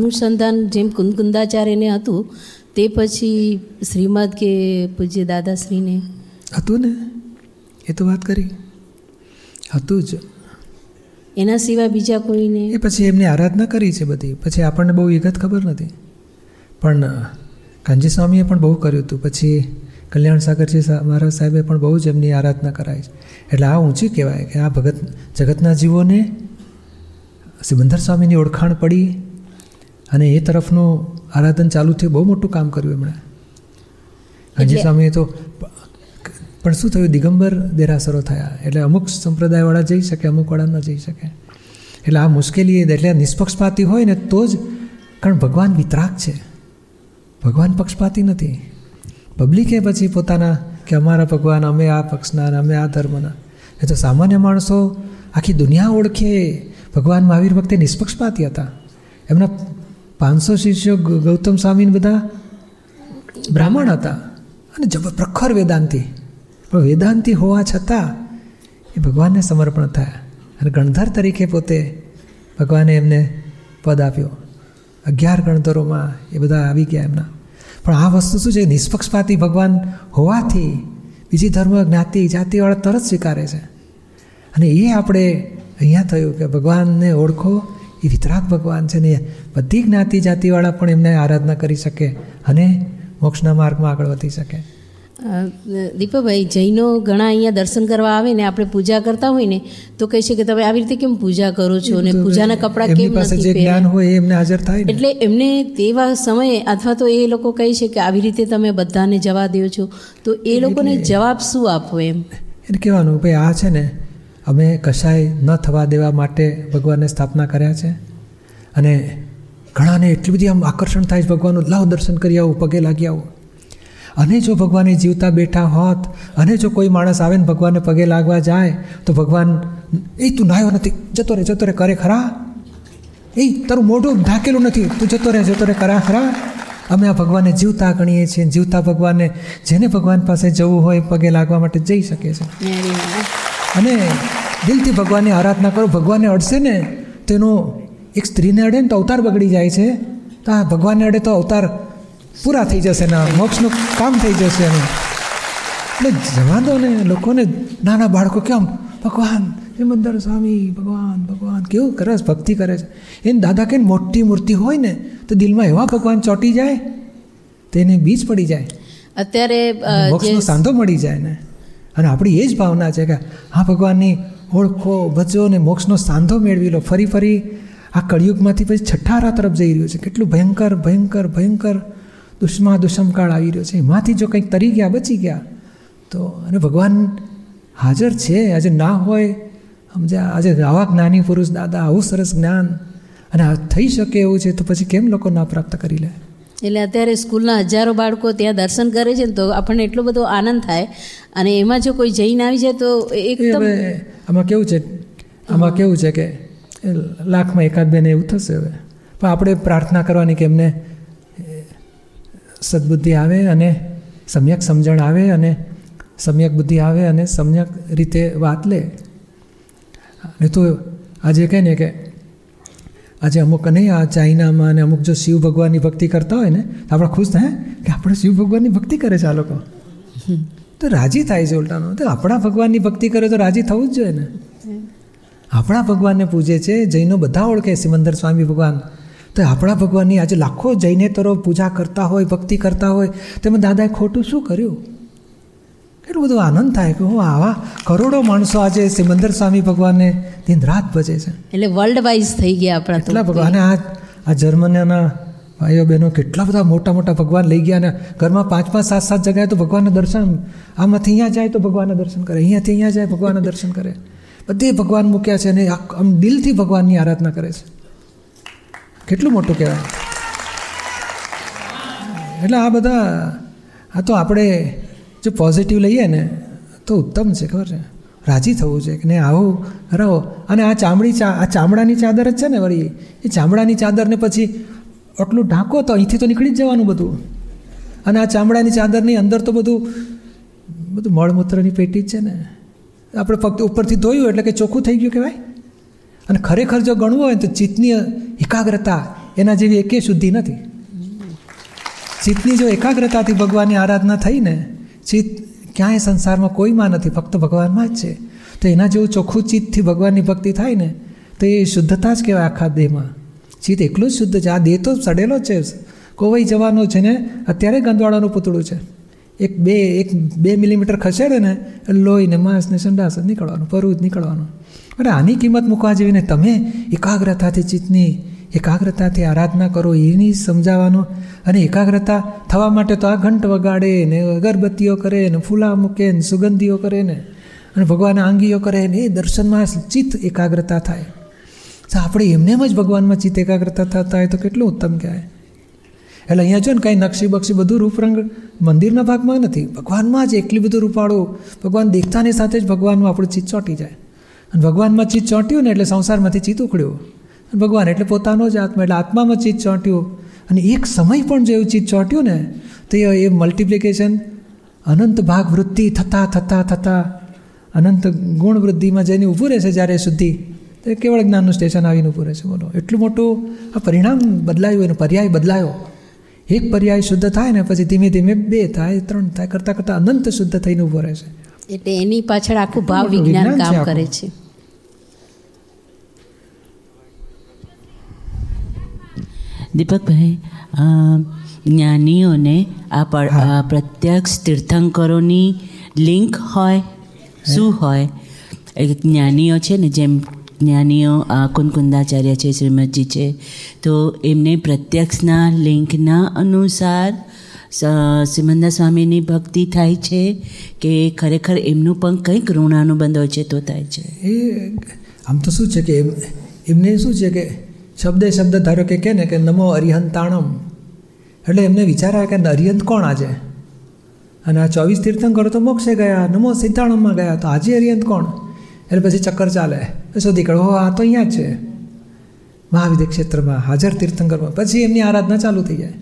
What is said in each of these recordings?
અનુસંધાન જેમ કુંદકુંદાચાર્યને હતું તે પછી શ્રીમદ કે પૂજ્ય દાદાશ્રીને? હતું ને? એ તો વાત કરી. હતું જ. એના સિવાય બીજા કોઈને? એ પછી એમની આરાધના કરી છે બધી. પછી આપણને બહુ વિગત ખબર નથી. પણ કાંજી સ્વામીએ પણ બહુ કર્યું હતું. પછી કલ્યાણ સાગરજી મહારાજ સાહેબે પણ બહુ જ એમની આરાધના કરાય છે. એટલે આ ઊંચી કહેવાય કે આ ભગત જગતના જીવોને સિમંદર સ્વામીની ઓળખાણ પડી અને એ તરફનું આરાધન ચાલુ થયું બહુ મોટું કામ કર્યું એમણે. હજી સ્વામીએ તો પણ શું થયું દિગંબર દેરાસરો થયા. એટલે અમુક સંપ્રદાયવાળા જઈ શકે અમુકવાળા ન જઈ શકે. એટલે આ મુશ્કેલી એટલે નિષ્પક્ષપાતી હોય ને તો જ કારણ ભગવાન વિતરાગ છે. ભગવાન પક્ષપાતી નથી. પબ્લિકે પછી પોતાના કે અમારા ભગવાન અમે આ પક્ષના અમે આ ધર્મના. એ તો સામાન્ય માણસો આખી દુનિયા ઓળખે. ભગવાન મહાવીર વખતે નિષ્પક્ષપાતી હતા. એમના પાંચસો શિષ્યો ગૌતમ સ્વામીને બધા બ્રાહ્મણ હતા. અને જબ પ્રખર વેદાંતિ. પણ વેદાંતિ હોવા છતાં એ ભગવાનને સમર્પણ થયા. અને ગણધર તરીકે પોતે ભગવાને એમને પદ આપ્યો. અગિયાર ગણધરોમાં એ બધા આવી ગયા એમના. પણ આ વસ્તુ શું છે? નિષ્પક્ષપાતી ભગવાન હોવાથી બીજી ધર્મ જ્ઞાતિ, જાતિવાળા તરત સ્વીકારે છે. અને એ આપણે અહીંયા થયું કે ભગવાનને ઓળખો એ વિતરાગ ભગવાન છે ને બધી જ્ઞાતિ જાતિવાળા પણ એમને આરાધના કરી શકે અને મોક્ષના માર્ગમાં આગળ વધી શકે. દીપકભાઈ જૈનો ઘણા અહીંયા દર્શન કરવા આવે ને આપણે પૂજા કરતા હોય ને તો કહે છે કે તમે આવી રીતે કેમ પૂજા કરો છો અને પૂજાના કપડાં કેમ પાસે જ્ઞાન હોય એમને હાજર થાય એટલે એમને તેવા સમયે અથવા તો એ લોકો કહે છે કે આવી રીતે તમે બધાને જવા દો છો તો એ લોકોને જવાબ શું આપવો એમ? એને કહેવાનું ભાઈ આ છે ને અમે કશાય ન થવા દેવા માટે ભગવાનને સ્થાપના કર્યા છે. અને ઘણાને એટલી બધી આમ આકર્ષણ થાય છે ભગવાનનું લાવ દર્શન કરી આવું પગે લાગી આવું. અને જો ભગવાને જીવતા બેઠા હોત અને જો કોઈ માણસ આવે ને ભગવાનને પગે લાગવા જાય તો ભગવાન એ તું નાયો નથી જતો રહે જતો રહે કરે ખરા? એ તારું મોઢું ઢાંકેલું નથી તું જતો રહે જતો રહે કરા ખરા? અમે આ ભગવાનને જીવતા ગણીએ છીએ જીવતા ભગવાનને જેને ભગવાન પાસે જવું હોય પગે લાગવા માટે જઈ શકે છે અને દિલથી ભગવાનની આરાધના કરો ભગવાનને અડશે ને તેનો એક સ્ત્રીને અડે ને તો અવતાર બગડી જાય છે. તો આ ભગવાનને અડે તો અવતાર પૂરા થઈ જશે ને મોક્ષનું કામ થઈ જશે એનું. એટલે જવા દો ને લોકોને નાના બાળકો કેમ? ભગવાન હેમંદર સ્વામી ભગવાન ભગવાન કેવું કરે છે ભક્તિ કરે છે. એને દાદા કે મોટી મૂર્તિ હોય ને તો દિલમાં એવા ભગવાન ચોંટી જાય તેને બીજ પડી જાય. અત્યારે મોક્ષનો સાંધો મળી જાય ને. અને આપણી એ જ ભાવના છે કે હા ભગવાનની ઓળખો બચો અને મોક્ષનો સાંધો મેળવી લો. ફરી ફરી આ કળિયુગમાંથી પછી છઠ્ઠારા તરફ જઈ રહ્યું છે. કેટલું ભયંકર ભયંકર ભયંકર દુષ્મા દુષ્મકાળ આવી રહ્યો છે. એમાંથી જો કંઈક તરી ગયા, બચી ગયા, તો અને ભગવાન હાજર છે. આજે ના હોય સમજ્યા આજે આવા જ્ઞાની પુરુષ દાદા, આવું સરસ જ્ઞાન અને થઈ શકે એવું છે, તો પછી કેમ લોકો ના પ્રાપ્ત કરી લે? એટલે અત્યારે સ્કૂલના હજારો બાળકો ત્યાં દર્શન કરે છે ને તો આપણને એટલો બધો આનંદ થાય. અને એમાં જો કોઈ જઈને આવી જાય તો એકદમ આમાં કેવું છે? આમાં કેવું છે કે લાખમાં એકાદ બેને એવું થશે હવે. પણ આપણે પ્રાર્થના કરવાની કે એમને સદબુદ્ધિ આવે અને સમ્યક સમજણ આવે અને સમ્યક બુદ્ધિ આવે અને સમ્યક રીતે વાત લે. ને તો આજે કહે ને કે આજે અમુક નહીં, આ ચાઇનામાં અને અમુક જો શિવ ભગવાનની ભક્તિ કરતા હોય ને, તો આપણે ખુશ થાય કે આપણે શિવ ભગવાનની ભક્તિ કરે છે આ લોકો. તો રાજી થાય છે ઉલટાનો. તો આપણા ભગવાનની ભક્તિ કરે તો રાજી થવું જ જોઈએ ને. આપણા ભગવાનને પૂજે છે, જૈનો બધા ઓળખે સિમંદર સ્વામી ભગવાન. તો આપણા ભગવાનની આજે લાખો જૈનેતરો પૂજા કરતા હોય, ભક્તિ કરતા હોય. તેમાં દાદાએ ખોટું શું કર્યું? એટલું બધું આનંદ થાય કે હું આવા કરોડો માણસો આજે સિમંદર સ્વામી ભગવાનને દિન રાત ભજે છે. એટલે વર્લ્ડ વાઇઝ થઈ ગયા આપણા એટલા ભગવાન આ આ જર્મનીના ભાઈઓ બહેનો કેટલા બધા મોટા મોટા ભગવાન લઈ ગયા અને ઘરમાં પાંચ પાંચ સાત સાત જગ્યાએ તો ભગવાનના દર્શન આમાંથી અહીંયા જાય તો ભગવાનના દર્શન કરે અહીંયાથી અહીંયા જાય ભગવાનના દર્શન કરે. બધે ભગવાન મૂક્યા છે અને આમ દિલથી ભગવાનની આરાધના કરે છે. કેટલું મોટું કહેવાય. એટલે આ બધા આ તો આપણે જો પોઝિટિવ લઈએ ને, તો ઉત્તમ છે, ખબર છે? રાજી થવું છે કે ને આવો, રહો. અને આ ચામડી ચા, આ ચામડાની ચાદર જ છે ને વળી, એ ચામડાની ચાદરને પછી આટલું ઢાંકો તો અહીંથી તો નીકળી જ જવાનું બધું. અને આ ચામડાની ચાદરની અંદર તો બધું બધું મળમૂત્રની પેટી જ છે ને. આપણે ફક્ત ઉપરથી ધોયું એટલે કે ચોખ્ખું થઈ ગયું કહેવાય? અને ખરેખર જો ગણવું હોય તો ચિત્તની એકાગ્રતા એના જેવી એકે શુદ્ધિ નથી. ચિત્તની જો એકાગ્રતાથી ભગવાનની આરાધના થઈ ને ચિત્ત ક્યાંય સંસારમાં કોઈમાં નથી, ફક્ત ભગવાનમાં જ છે. તો એના જેવું ચોખ્ખું ચિત્તથી ભગવાનની ભક્તિ થાય ને, તો એ શુદ્ધતા જ કહેવાય આખા દેહમાં. ચિત્ત એકલું જ શુદ્ધ છે. આ દેહ તો સડેલો જ છે. કોવાઈ જવાનો છે ને, અત્યારે ગંદવાડાનું પૂતળું છે. એક બે એક બે મિલીમીટર ખસેડે ને લોહીને માંસને સંડાસ નીકળવાનું પરવું જ નીકળવાનું. અને આની કિંમત મૂકવા જેવી ને તમે એકાગ્રતાથી ચિત્તની એકાગ્રતાથી આરાધના કરો, એની સમજાવવાનો અને એકાગ્રતા થવા માટે તો આ ઘંટ વગાડે ને અગરબત્તીઓ કરે ને ફૂલા મૂકે ને સુગંધીઓ કરે ને અને ભગવાન આંગીઓ કરે ને એ દર્શનમાં ચિત્ત એકાગ્રતા થાય. આપણે એમને જ ભગવાનમાં ચિત્ત એકાગ્રતા થતા હોય તો કેટલું ઉત્તમ કહેવાય. એટલે અહીંયા જો ને કાંઈ નકશી બક્ષી બધું રૂપરંગ મંદિરના ભાગમાં નથી, ભગવાનમાં જ એટલી બધું રૂપાળું, ભગવાન દેખતાની સાથે જ ભગવાનનું આપણું ચિત્ત ચોંટી જાય. અને ભગવાનમાં ચિત્ત ચોંટ્યું ને એટલે સંસારમાંથી ચિત્ત ઉખડ્યું. ભગવાન એટલે પોતાનો જ આત્મા એટલે આત્મામાં ચીજ ચોંટ્યું. અને એક સમય પણ જો એવું ચીજ ચોંટ્યું ને તો એ મલ્ટિપ્લિકેશન અનંત ભાગ વૃદ્ધિ થતાં થતાં થતાં અનંત ગુણ વૃદ્ધિમાં જઈને ઊભું રહેશે જ્યારે સુધી તો કેવળ જ્ઞાનનું સ્ટેશન આવીને ઊભું રહેશે. બોલો. એટલું મોટું આ પરિણામ બદલાયું એનો પર્યાય બદલાયો. એક પર્યાય શુદ્ધ થાય ને પછી ધીમે ધીમે બે થાય ત્રણ થાય કરતાં કરતાં અનંત શુદ્ધ થઈને ઊભો રહેશે. એટલે એની પાછળ આખું ભાવ વિજ્ઞાન કામ કરે છે. દીપકભાઈ જ્ઞાનીઓને આ પ્રત્યક્ષ તીર્થંકરોની લિંક હોય શું હોય? જ્ઞાનીઓ છે ને જેમ જ્ઞાનીઓ કુનકુંદાચાર્ય છે શ્રીમદજી છે તો એમને પ્રત્યક્ષના લિંકના અનુસાર શ્રીમંદા સ્વામીની ભક્તિ થાય છે કે ખરેખર એમનું પણ કંઈક ઋણાનુબંધ હોય છે. તો થાય છે એ આમ તો શું છે કે એમને શું છે કે શબ્દે શબ્દ ધારો કે કહે ને કે નમો અરિહંતાણમ. એટલે એમને વિચાર આવે કે અરિહંત કોણ આજે? અને આ ચોવીસ તીર્થંકરો તો મોક્ષે ગયા, નમો સિદ્ધાણમમાં ગયા, તો આજે અરિહંત કોણ? એટલે પછી ચક્કર ચાલે. શોધી કાઢો આ તો અહીંયા જ છે. મહાવિદ્ય ક્ષેત્રમાં હાજર તીર્થંકરમાં. પછી એમની આરાધના ચાલુ થઈ જાય.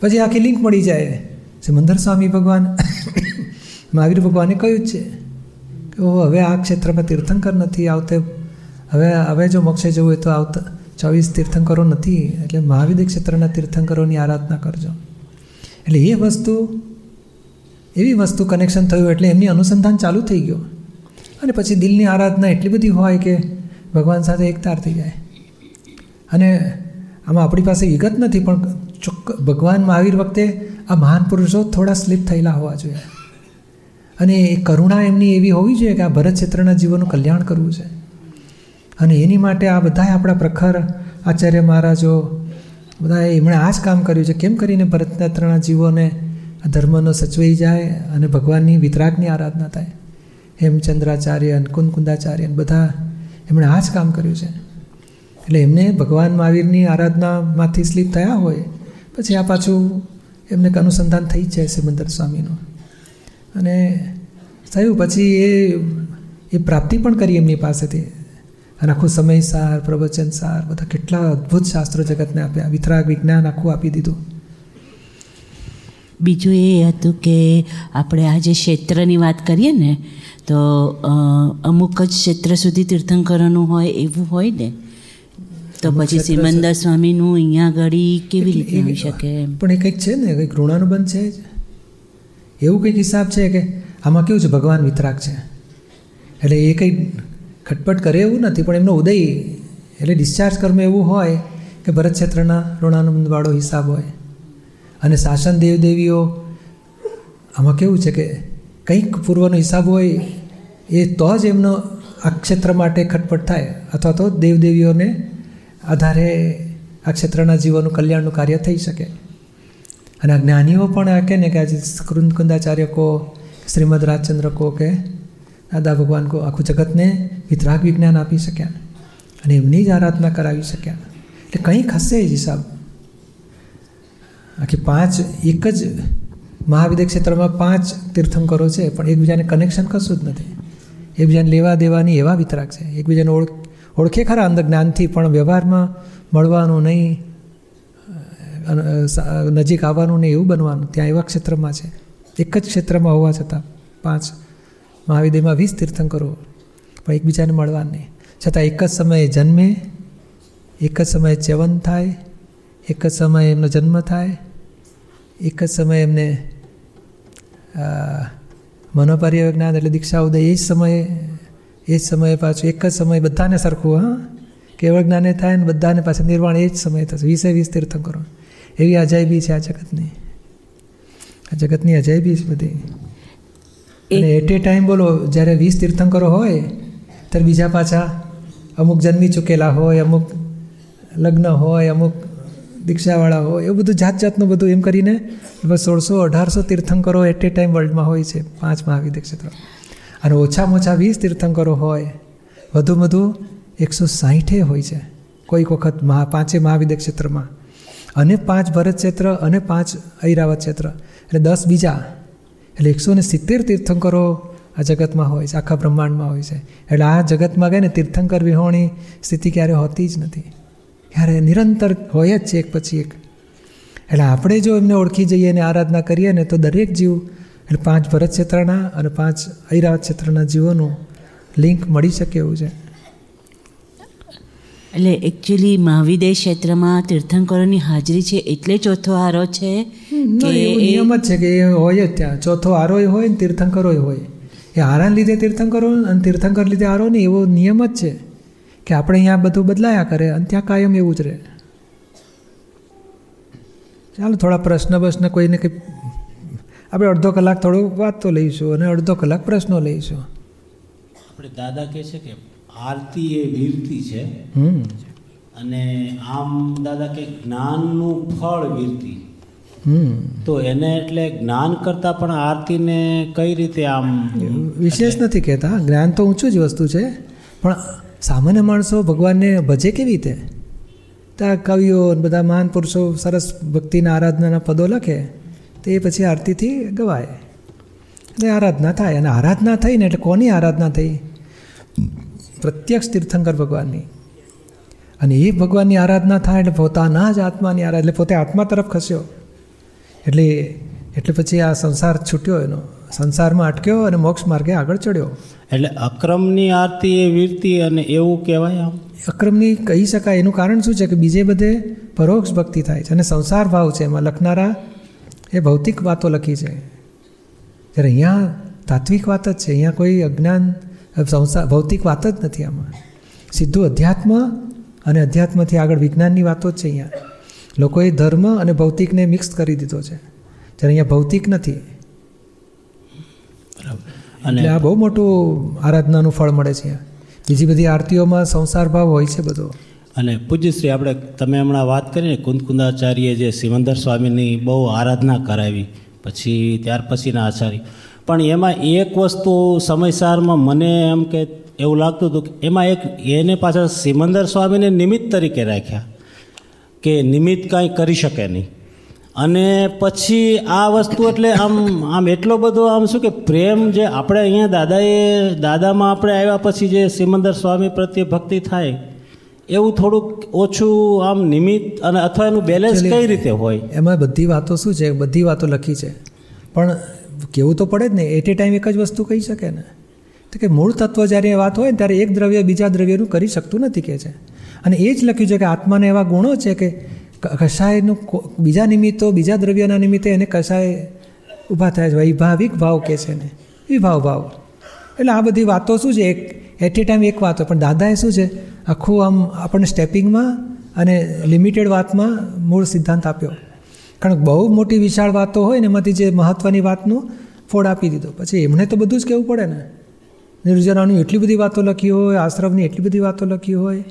પછી આખી લિંક મળી જાય. સિમંદર સ્વામી ભગવાન, મહાવીર ભગવાને કહ્યું છે કે હવે આ ક્ષેત્રમાં તીર્થંકર નથી આવતે. હવે હવે જો મોક્ષે જવું હોય તો આવતા. ચોવીસ તીર્થંકરો નથી, એટલે મહાવિદ્ય ક્ષેત્રના તીર્થંકરોની આરાધના કરજો. એટલે એ વસ્તુ, એવી વસ્તુ કનેક્શન થયું એટલે એમની અનુસંધાન ચાલુ થઈ ગયો. અને પછી દિલની આરાધના એટલી બધી હોય કે ભગવાન સાથે એકતાર થઈ જાય. અને આમાં આપણી પાસે વિગત નથી, પણ ચોક્ક ભગવાન મહાવીર વખતે આ મહાન પુરુષો થોડા સ્લીપ થયેલા હોવા જોઈએ. અને એ કરુણા એમની એવી હોવી જોઈએ કે આ ભરત ક્ષેત્રના જીવોનું કલ્યાણ કરવું છે. અને એની માટે આ બધા આપણા પ્રખર આચાર્ય મહારાજો બધાએ એમણે આ જ કામ કર્યું છે. કેમ કરીને ભરતયાત્રાના જીવોને ધર્મનો સચવાઈ જાય અને ભગવાનની વિતરાગની આરાધના થાય? હેમચંદ્રાચાર્ય કુંદકુંદાચાર્ય બધા એમણે આ જ કામ કર્યું છે. એટલે એમને ભગવાન મહાવીરની આરાધનામાંથી સ્લીપ થયા હોય, પછી આ પાછું એમને અનુસંધાન થઈ જાય સિમંદર સ્વામીનું. અને થયું. પછી એ એ પ્રાપ્તિ પણ કરી એમની પાસેથી. અને આખું સમય સાર પ્રવચન સાર બધા કેટલા અદ્ભુત શાસ્ત્રો જગતને આપ્યા. વિતરાગ વિજ્ઞાન આખું આપી દીધું. બીજું એ હતું કે આપણે આ જે ક્ષેત્રની વાત કરીએ ને તો અમુક જ ક્ષેત્ર સુધી તીર્થંકરોનું હોય એવું હોય ને તો પછી સિમંદર સ્વામીનું અહીંયા ઘડી કેવી રીતે હોઈ શકે પણ એ કંઈક છે ને કંઈક ઋણાનુબંધ છે એવું કંઈક હિસાબ છે કે આમાં કેવું છે? ભગવાન વિતરાગ છે. એટલે એ કંઈ ખટપટ કરે એવું નથી, પણ એમનો ઉદય એટલે ડિસ્ચાર્જ કર્મ એવું હોય કે ભરત ક્ષેત્રના ઋણાનુબંધવાળો હિસાબ હોય. અને શાસન દેવદેવીઓ, આમાં કેવું છે કે કંઈક પૂર્વનો હિસાબ હોય એ તો જ એમનો આ ક્ષેત્ર માટે ખટપટ થાય, અથવા તો દેવદેવીઓને આધારે આ ક્ષેત્રના જીવોનું કલ્યાણનું કાર્ય થઈ શકે. અને આ જ્ઞાનીઓ પણ આ કે ને કે આજે કૃંદકુંદાચાર્ય કહો શ્રીમદ રાજચંદ્ર કહો કે દાદા ભગવાન કો આખું જગતને વિતરાગ વિજ્ઞાન આપી શક્યા અને એમની જ આરાધના કરાવી શક્યા એટલે કંઈ ખસે જ હિસાબ. આખી પાંચ, એક જ મહાવિદ્ય ક્ષેત્રમાં પાંચ તીર્થંકરો છે, પણ એકબીજાને કનેક્શન કશું જ નથી. એકબીજાને લેવા દેવાની એવા વિતરાગ છે. એકબીજાને ઓળખ ઓળખે ખરા અંદર જ્ઞાનથી, પણ વ્યવહારમાં મળવાનું નહીં નજીક આવવાનું નહીં, એવું બનવાનું. ત્યાં એવા ક્ષેત્રમાં છે. એક જ ક્ષેત્રમાં હોવા છતાં પાંચ મહાવિદ્યમાં વીસ તીર્થંકરો, પણ એકબીજાને મળવા નહીં. છતાં એક જ સમયે જન્મે, એક જ સમયે ચ્યવન થાય, એક જ સમયે એમનો જન્મ થાય, એક જ સમયે એમને મનોપર્ય જ્ઞાન એટલે દીક્ષા ઉદય, એ જ સમયે, એ જ સમયે પાછું એક જ સમયે બધાને સરખું, હા? કેવળ જ્ઞાને થાય ને બધાને પાછું નિર્વાણ, એ જ સમયે થશે. વીસે વીસ તીર્થંકરો. એવી અજાયબી છે આ જગતની. આ જગતની અજાયબી છે બધી. અને એટ એ ટાઈમ બોલો જ્યારે વીસ તીર્થંકરો હોય ત્યારે બીજા પાછા અમુક જન્મી ચૂકેલા હોય અમુક લગ્ન હોય અમુક દીક્ષાવાળા હોય એવું બધું જાત જાતનું બધું એમ કરીને સોળસો અઢારસો તીર્થંકરો એટ એ ટાઈમ વર્લ્ડમાં હોય છે પાંચ મહાવિદ્ય ક્ષેત્રો. અને ઓછામાં ઓછા વીસ તીર્થંકરો હોય વધુ વધુ એકસો સાહીઠે હોય છે કોઈક વખત મહા પાંચે મહાવિદ્ય ક્ષેત્રમાં. અને પાંચ ભરત ક્ષેત્ર અને પાંચ ઐરાવત ક્ષેત્ર. એટલે દસ બીજા એટલે એકસો ને સિત્તેર તીર્થંકરો આ જગતમાં હોય છે, આખા બ્રહ્માંડમાં હોય છે. એટલે આ જગતમાં ગઈ ને તીર્થંકર વિહોણી સ્થિતિ ક્યારે હોતી જ નથી. ક્યારે નિરંતર હોય જ છે એક પછી એક. એટલે આપણે જો એમને ઓળખી જઈએ અને આરાધના કરીએ ને તો દરેક જીવ, એટલે પાંચ ભરત ક્ષેત્રના અને પાંચ ઐરાવત ક્ષેત્રના જીવોનું લિંક મળી શકે એવું છે. એટલે એકચ્યુઅલી મહાવિદય ક્ષેત્રમાં તીર્થંકરોની હાજરી છે એટલે ચોથો આરો છે કે નિયમ જ છે કે એ હોય જ ત્યાં. ચોથો આરોય હોય ને તીર્થંકરોય હોય. એ આરાને લીધે તીર્થંકરો અને તીર્થંકર લીધે આરો નહીં એવો નિયમ જ છે કે આપણે અહીંયા બધું બદલાયા કરે અને ત્યાં કાયમ એવું જ રહે. ચાલો થોડા પ્રશ્ન બસને કોઈને કંઈ આપણે અડધો કલાક થોડું વાત તો લઈશું અને અડધો કલાક પ્રશ્નો લઈશું. આપણે દાદા કહે છે કે આરતી એ વીરતી છે. અને આમ દાદા કે જ્ઞાનનું ફળ વીરતી. તો એને એટલે જ્ઞાન કરતાં પણ આરતીને કઈ રીતે આમ વિશેષ નથી કહેતા. જ્ઞાન તો ઊંચું જ વસ્તુ છે. પણ સામાન્ય માણસો ભગવાનને ભજે કેવી રીતે? ત્યાં કવિઓ બધા મહાન પુરુષો સરસ ભક્તિના આરાધનાના પદો લખે. તો એ પછી આરતીથી ગવાય. એટલે આરાધના થાય. અને આરાધના થઈ ને એટલે કોની આરાધના થઈ? પ્રત્યક્ષ તીર્થંકર ભગવાનની અને એ ભગવાનની આરાધના થાય એટલે પોતાના જ આત્માની આરાધના એટલે પોતે આત્મા તરફ ખસ્યો. એટલે એટલે પછી આ સંસાર છૂટ્યો એનો. સંસારમાં અટક્યો અને મોક્ષ માર્ગે આગળ ચડ્યો. એટલે અક્રમની આરતી એ વીરતી અને એવું કહેવાય આમ? અક્રમની કહી શકાય. એનું કારણ શું છે કે બીજે બધે પરોક્ષ ભક્તિ થાય છે અને સંસાર ભાવ છે. એમાં લખનારા એ ભૌતિક વાતો લખી છે. જ્યારે અહીંયા તાત્વિક વાત જ છે. અહીંયા કોઈ અજ્ઞાન સંસાર ભૌતિક વાત જ નથી આમાં. સીધું અધ્યાત્મ અને અધ્યાત્મથી આગળ વિજ્ઞાનની વાતો જ છે અહીંયા. લોકોએ ધર્મ અને ભૌતિકને મિક્સ કરી દીધો છે. જ્યારે અહીંયા ભૌતિક નથી. અને આ બહુ મોટું આરાધનાનું ફળ મળે છે બીજી બધી આરતીઓમાં સંસાર ભાવ હોય છે બધો. અને પૂજ્યશ્રી આપણે તમે હમણાં વાત કરીને કુંદકુંદાચાર્ય જે સિમંદર સ્વામીની બહુ આરાધના કરાવી પછી ત્યાર પછીના આચાર્ય. પણ એમાં એક વસ્તુ સમયસારમાં મને એમ કે એવું લાગતું હતું કે એમાં એક એને પાછળ સિમંદર સ્વામીને નિમિત્ત તરીકે રાખ્યા કે નિમિત્ત કાંઈ કરી શકે નહીં. અને પછી આ વસ્તુ એટલે આમ આમ એટલો બધો આમ શું કે પ્રેમ જે આપણે અહીંયા દાદાએ દાદામાં આપણે આવ્યા પછી જે સિમંદર સ્વામી પ્રત્યે ભક્તિ થાય એવું થોડુંક ઓછું આમ નિમિત્ત અને અથવા એનું બેલેન્સ કઈ રીતે હોય? એમાં બધી વાતો શું છે? બધી વાતો લખી છે. પણ કેવું તો પડે જ ને એટ એ ટાઈમ એક જ વસ્તુ કહી શકે ને. તો કે મૂળ તત્વ જ્યારે વાત હોય ત્યારે એક દ્રવ્ય બીજા દ્રવ્યનું કરી શકતું નથી કે છે. અને એ જ લખ્યું છે કે આત્માને એવા ગુણો છે કે કશાયનું બીજા નિમિત્તો, બીજા દ્રવ્યના નિમિત્તે એને કશાય ઊભા થાય છે. વૈભાવિક ભાવ કે છે ને વિભાવ ભાવ એટલે આ બધી વાતો શું છે? એક એટ એ ટાઈમ એક વાત હોય. પણ દાદાએ શું છે? આખું આમ આપણને સ્ટેપિંગમાં અને લિમિટેડ વાતમાં મૂળ સિદ્ધાંત આપ્યો. કારણ કે બહુ મોટી વિશાળ વાતો હોય ને એમાંથી જે મહત્ત્વની વાતનું ફોડ આપી દીધો. પછી એમણે તો બધું જ કહેવું પડે ને. નિર્જરાની એટલી બધી વાતો લખી હોય આશ્રમની એટલી બધી વાતો લખી હોય.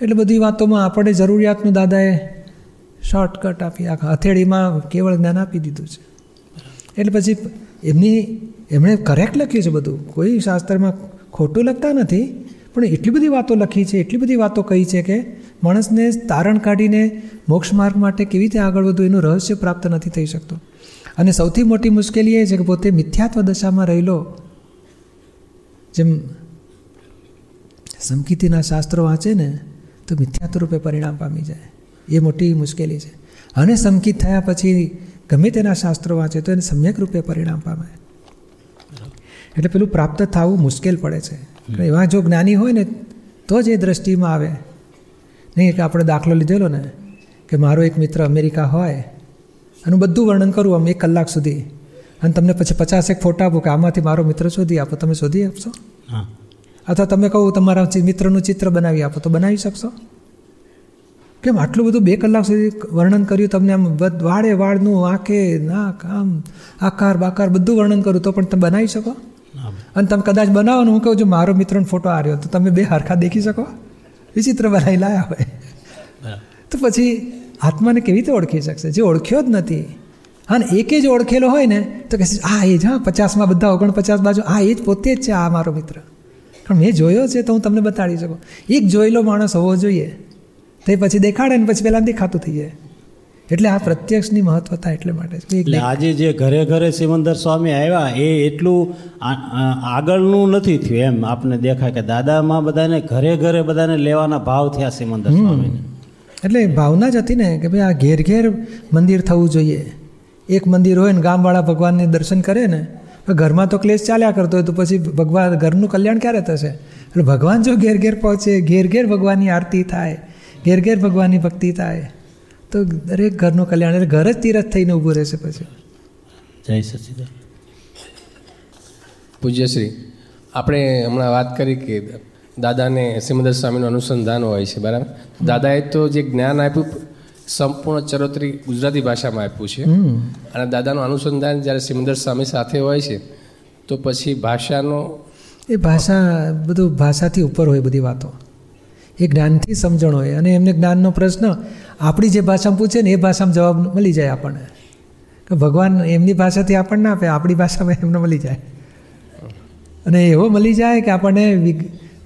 એટલે બધી વાતોમાં આપણે જરૂરિયાતનું દાદાએ શોર્ટકટ આપી, આખા હથેળીમાં કેવળ જ્ઞાન આપી દીધું છે. એટલે પછી એમની, એમણે કરેક્ટ લખ્યું છે બધું. કોઈ શાસ્ત્રમાં ખોટું લખતા નથી. પણ એટલી બધી વાતો લખી છે, એટલી બધી વાતો કહી છે કે માણસને તારણ કાઢીને મોક્ષ માર્ગ માટે કેવી રીતે આગળ વધવું એનું રહસ્ય પ્રાપ્ત નથી થઈ શકતું. અને સૌથી મોટી મુશ્કેલી એ છે કે પોતે મિથ્યાત્વ દશામાં રહેલો, જેમ સમકીતીના શાસ્ત્રો વાંચે ને, તો મિથ્યાત્વ રૂપે પરિણામ પામી જાય. એ મોટી મુશ્કેલી છે. અને સમકિત થયા પછી ગમે તેના શાસ્ત્રો વાંચે તો એને સમ્યક રૂપે પરિણામ પામે. એટલે પેલું પ્રાપ્ત થવું મુશ્કેલ પડે છે. એવા જો જ્ઞાની હોય ને તો જ એ દ્રષ્ટિમાં આવે. નહીં કે આપણે દાખલો લીધેલો ને કે મારો એક મિત્ર અમેરિકા હોય અને બધું વર્ણન કરું આમ એક કલાક સુધી. અને તમને પછી પચાસેક ફોટા આપો કે આમાંથી મારો મિત્ર શોધી આપો. તમે શોધી આપશો? હા. અથવા તમે કહું તમારા મિત્રનું ચિત્ર બનાવી આપો. તો બનાવી શકશો? કેમ આટલું બધું બે કલાક સુધી વર્ણન કર્યું તમને આમ વાળે વાળનું આંખે નાક આમ આકાર બાકાર બધું વર્ણન કર્યું તો પણ તમે બનાવી શકો? અને તમે કદાચ બનાવો ને હું કહું છું મારો મિત્રનો ફોટો આવ્યો તો તમે બે હરખા દેખી શકો? વિચિત્ર બનાવી લાયા હોય. તો પછી આત્માને કેવી રીતે ઓળખી શકશે? જે ઓળખ્યો જ નથી. હા ને એકે જ ઓળખેલો હોય ને તો કહેશે આ એ જ હા પચાસમાં બધા ઓગણપચાસ બાજુ આ એ જ પોતે જ છે આ મારો મિત્ર. પણ મેં જોયો છે તો હું તમને બતાડી શકું. એક જોયેલો માણસ હોવો જોઈએ. તે પછી દેખાડે ને પછી પહેલાં દેખાતું થઈ જાય. એટલે આ પ્રત્યક્ષની મહત્વતા એટલે માટે એટલે આજે જે ઘરે ઘરે સિમંદર સ્વામી આવ્યા એ એટલું આગળનું નથી થયું એમ. આપને દેખાય કે દાદામાં બધાને ઘરે ઘરે બધાને લેવાના ભાવ થયા સિમંદર સ્વામીને. એટલે ભાવના જ હતી ને કે ભાઈ આ ઘેર ઘેર મંદિર થવું જોઈએ. એક મંદિર હોય ને ગામવાળા ભગવાનને દર્શન કરે ને ઘરમાં તો ક્લેશ ચાલ્યા કરતો હોય તો પછી ભગવાન ઘરનું કલ્યાણ ક્યારે થશે? એટલે ભગવાન જો ઘેર ઘેર પહોંચે ઘેર ઘેર ભગવાનની આરતી થાય ઘેર ઘેર ભગવાનની ભક્તિ થાય તો દરેક ઘરનું કલ્યાણ એટલે ઘર જ તીરથ થઈને ઊભું રહેશે પછી. જય સચિદાન. પૂજ્યશ્રી આપણે હમણાં વાત કરી કે દાદાને સિમંદર સ્વામીનું અનુસંધાન હોય છે બરાબર? દાદાએ તો જે જ્ઞાન આપ્યું સંપૂર્ણ ચરોતરી ગુજરાતી ભાષામાં આપ્યું છે. અને દાદાનું અનુસંધાન જ્યારે સિમંદર સ્વામી સાથે હોય છે તો પછી ભાષાનો એ ભાષા બધું ભાષાથી ઉપર હોય બધી વાતો. એ જ્ઞાનથી સમજણ હોય. અને એમને જ્ઞાનનો પ્રશ્ન આપણી જે ભાષામાં પૂછે ને એ ભાષામાં જવાબ મળી જાય આપણને. કે ભગવાન એમની ભાષાથી આપણને આપે આપણી ભાષામાં એમને મળી જાય. અને એવો મળી જાય કે આપણને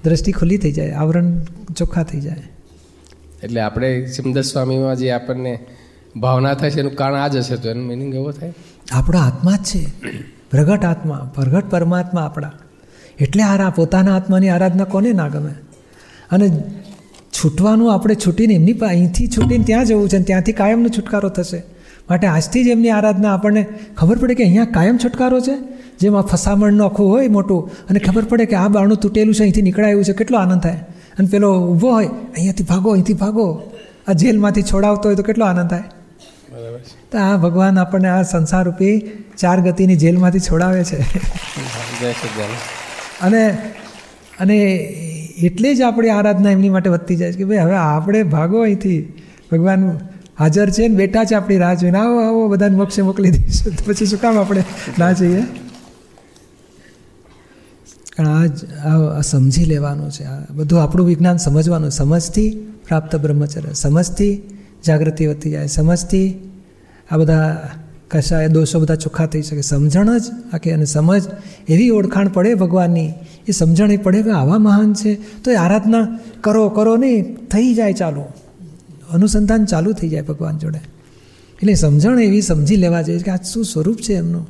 દ્રષ્ટિ ખુલ્લી થઈ જાય આવરણ ચોખ્ખા થઈ જાય. એટલે આપણે સિમદર સ્વામીમાં જે આપણને ભાવના થાય છે એનું કારણ આ જ હશે તો એનું મિનિંગ એવો થાય? આપણો આત્મા જ છે. પ્રગટ આત્મા પ્રગટ પરમાત્મા આપણા. એટલે આ પોતાના આત્માની આરાધના કોને ના ગમે? અને છૂટવાનું આપણે છૂટીને એમની પણ અહીંથી છૂટીને ત્યાં જવું છે અને ત્યાંથી કાયમનો છુટકારો થશે. માટે આજથી જ એમની આરાધના આપણને ખબર પડે કે અહીંયા કાયમ છુટકારો છે? જેમાં ફસામણનું આખું હોય મોટું અને ખબર પડે કે આ બાણું તૂટેલું છે અહીંથી નીકળાયું છે કેટલો આનંદ થાય. અને પેલો ઊભો હોય અહીંયાથી ભાગો અહીંથી ભાગો. આ જેલમાંથી છોડાવતો હોય તો કેટલો આનંદ થાય. બરાબર તો આ ભગવાન આપણને આ સંસાર રૂપી ચાર ગતિની જેલમાંથી છોડાવે છે. અને અને એટલે જ આપણી આરાધના એમની માટે વધતી જાય છે કે ભાઈ હવે આપણે ભાગો અહીંથી. ભગવાન હાજર છે ને બેઠા છે આપણી રાહ જોઈને. આવો આવો, બધાને મોક્ષે મોકલી દઈશું. પછી શું કામ આપણે ના જઈએ? કારણ આ સમજી લેવાનું છે. આ બધું આપણું વિજ્ઞાન સમજવાનું. સમજથી પ્રાપ્ત બ્રહ્મચર્ય. સમજથી જાગૃતિ વધતી જાય. સમજથી આ બધા કશાય દોષો બધા ચોખ્ખા થઈ શકે. સમજણ જ આખી અને સમજ એવી ઓળખાણ પડે ભગવાનની, એ સમજણ એ પડે કે આવા મહાન છે, તો એ આરાધના કરો કરો નહીં, થઈ જાય ચાલુ. અનુસંધાન ચાલુ થઈ જાય ભગવાન જોડે. એટલે સમજણ એવી સમજી લેવા જોઈએ કે આ શું સ્વરૂપ છે એમનું.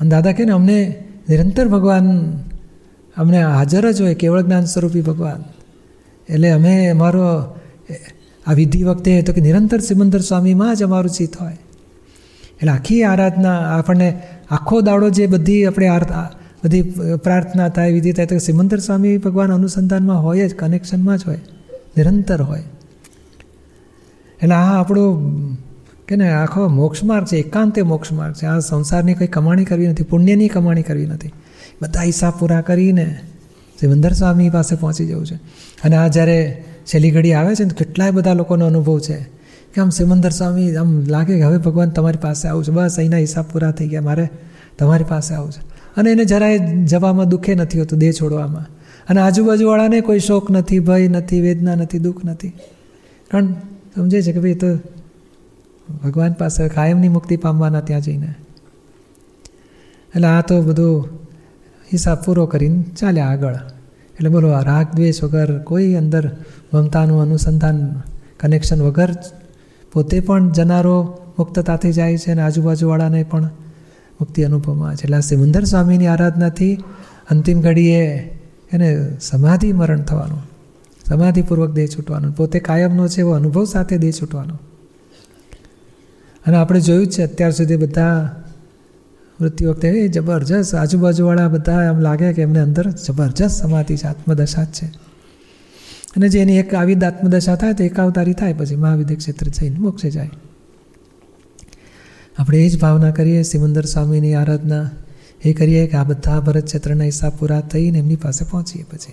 અને દાદા કહે ને, અમને નિરંતર ભગવાન, અમને હાજર જ હોય કેવળ જ્ઞાન સ્વરૂપી ભગવાન. એટલે અમે અમારો આ વિધિ વખતે તો કે નિરંતર સિમંદર સ્વામીમાં જ અમારું ચિત્ત હોય. એટલે આખી આરાધના, આપણને આખો દાડો જે બધી આપણે બધી પ્રાર્થના થાય, વિધિ થાય, તો સિમંદર સ્વામી ભગવાન અનુસંધાનમાં હોય જ, કનેક્શનમાં જ હોય, નિરંતર હોય. એટલે આ આપણું, કે ને, આખો મોક્ષ માર્ગ છે, એકાંતે મોક્ષ માર્ગ છે. આ સંસારની કંઈ કમાણી કરવી નથી, પુણ્યની કમાણી કરવી નથી. બધા હિસાબ પૂરા કરીને સિમંદર સ્વામી પાસે પહોંચી જવું છે. અને આ જ્યારે છેલ્લી ઘડી આવે છે ને કેટલાય બધા લોકોનો અનુભવ છે. કે આમ સિમંદર સ્વામી, આમ લાગે કે હવે ભગવાન તમારી પાસે આવું છે. બસ અહીંના હિસાબ પૂરા થઈ ગયા. મારે તમારી પાસે આવું છે. અને એને જરાય જવામાં દુઃખે નથી હોતું દેહ છોડવામાં. અને આજુબાજુવાળાને કોઈ શોક નથી, ભય નથી, વેદના નથી, દુઃખ નથી. કારણ સમજે છે કે ભાઈ તો ભગવાન પાસે કાયમની મુક્તિ પામવાના ત્યાં જઈને. એટલે આ તો બધું હિસાબ પૂરો કરીને ચાલ્યા આગળ. એટલે બોલો રાગ દ્વેષ વગર કોઈ અંદર મમતાનું અનુસંધાન કનેક્શન વગર પોતે પણ જનારો મુક્તતાથી જાય છે અને આજુબાજુવાળાને પણ મુક્તિ અનુભવમાં છે. એટલે સિમંદર સ્વામીની આરાધનાથી અંતિમ ઘડીએ એને સમાધિ મરણ થવાનું, સમાધિપૂર્વક દેહ છૂટવાનું, પોતે કાયમનો છે એવો અનુભવ સાથે દેહ છૂટવાનો. અને આપણે જોયું છે અત્યાર સુધી બધા મૃત્યુ વખતે, એ જબરજસ્ત, આજુબાજુવાળા બધા એમ લાગે કે એમને અંદર જબરજસ્ત સમાધિ છે, આત્મદશા જ છે. અને જે એની એક આવી આત્મદશા થાય તો એકાવતારી થાય પછી મહાવિદ્ય ક્ષેત્ર જઈને મોક્ષે જાય. આપણે એ જ ભાવના કરીએ, સિમંદર સ્વામીની આરાધના એ કરીએ કે આ બધા ભરત ક્ષેત્રના હિસાબ પૂરા થઈને એમની પાસે પહોંચીએ પછી.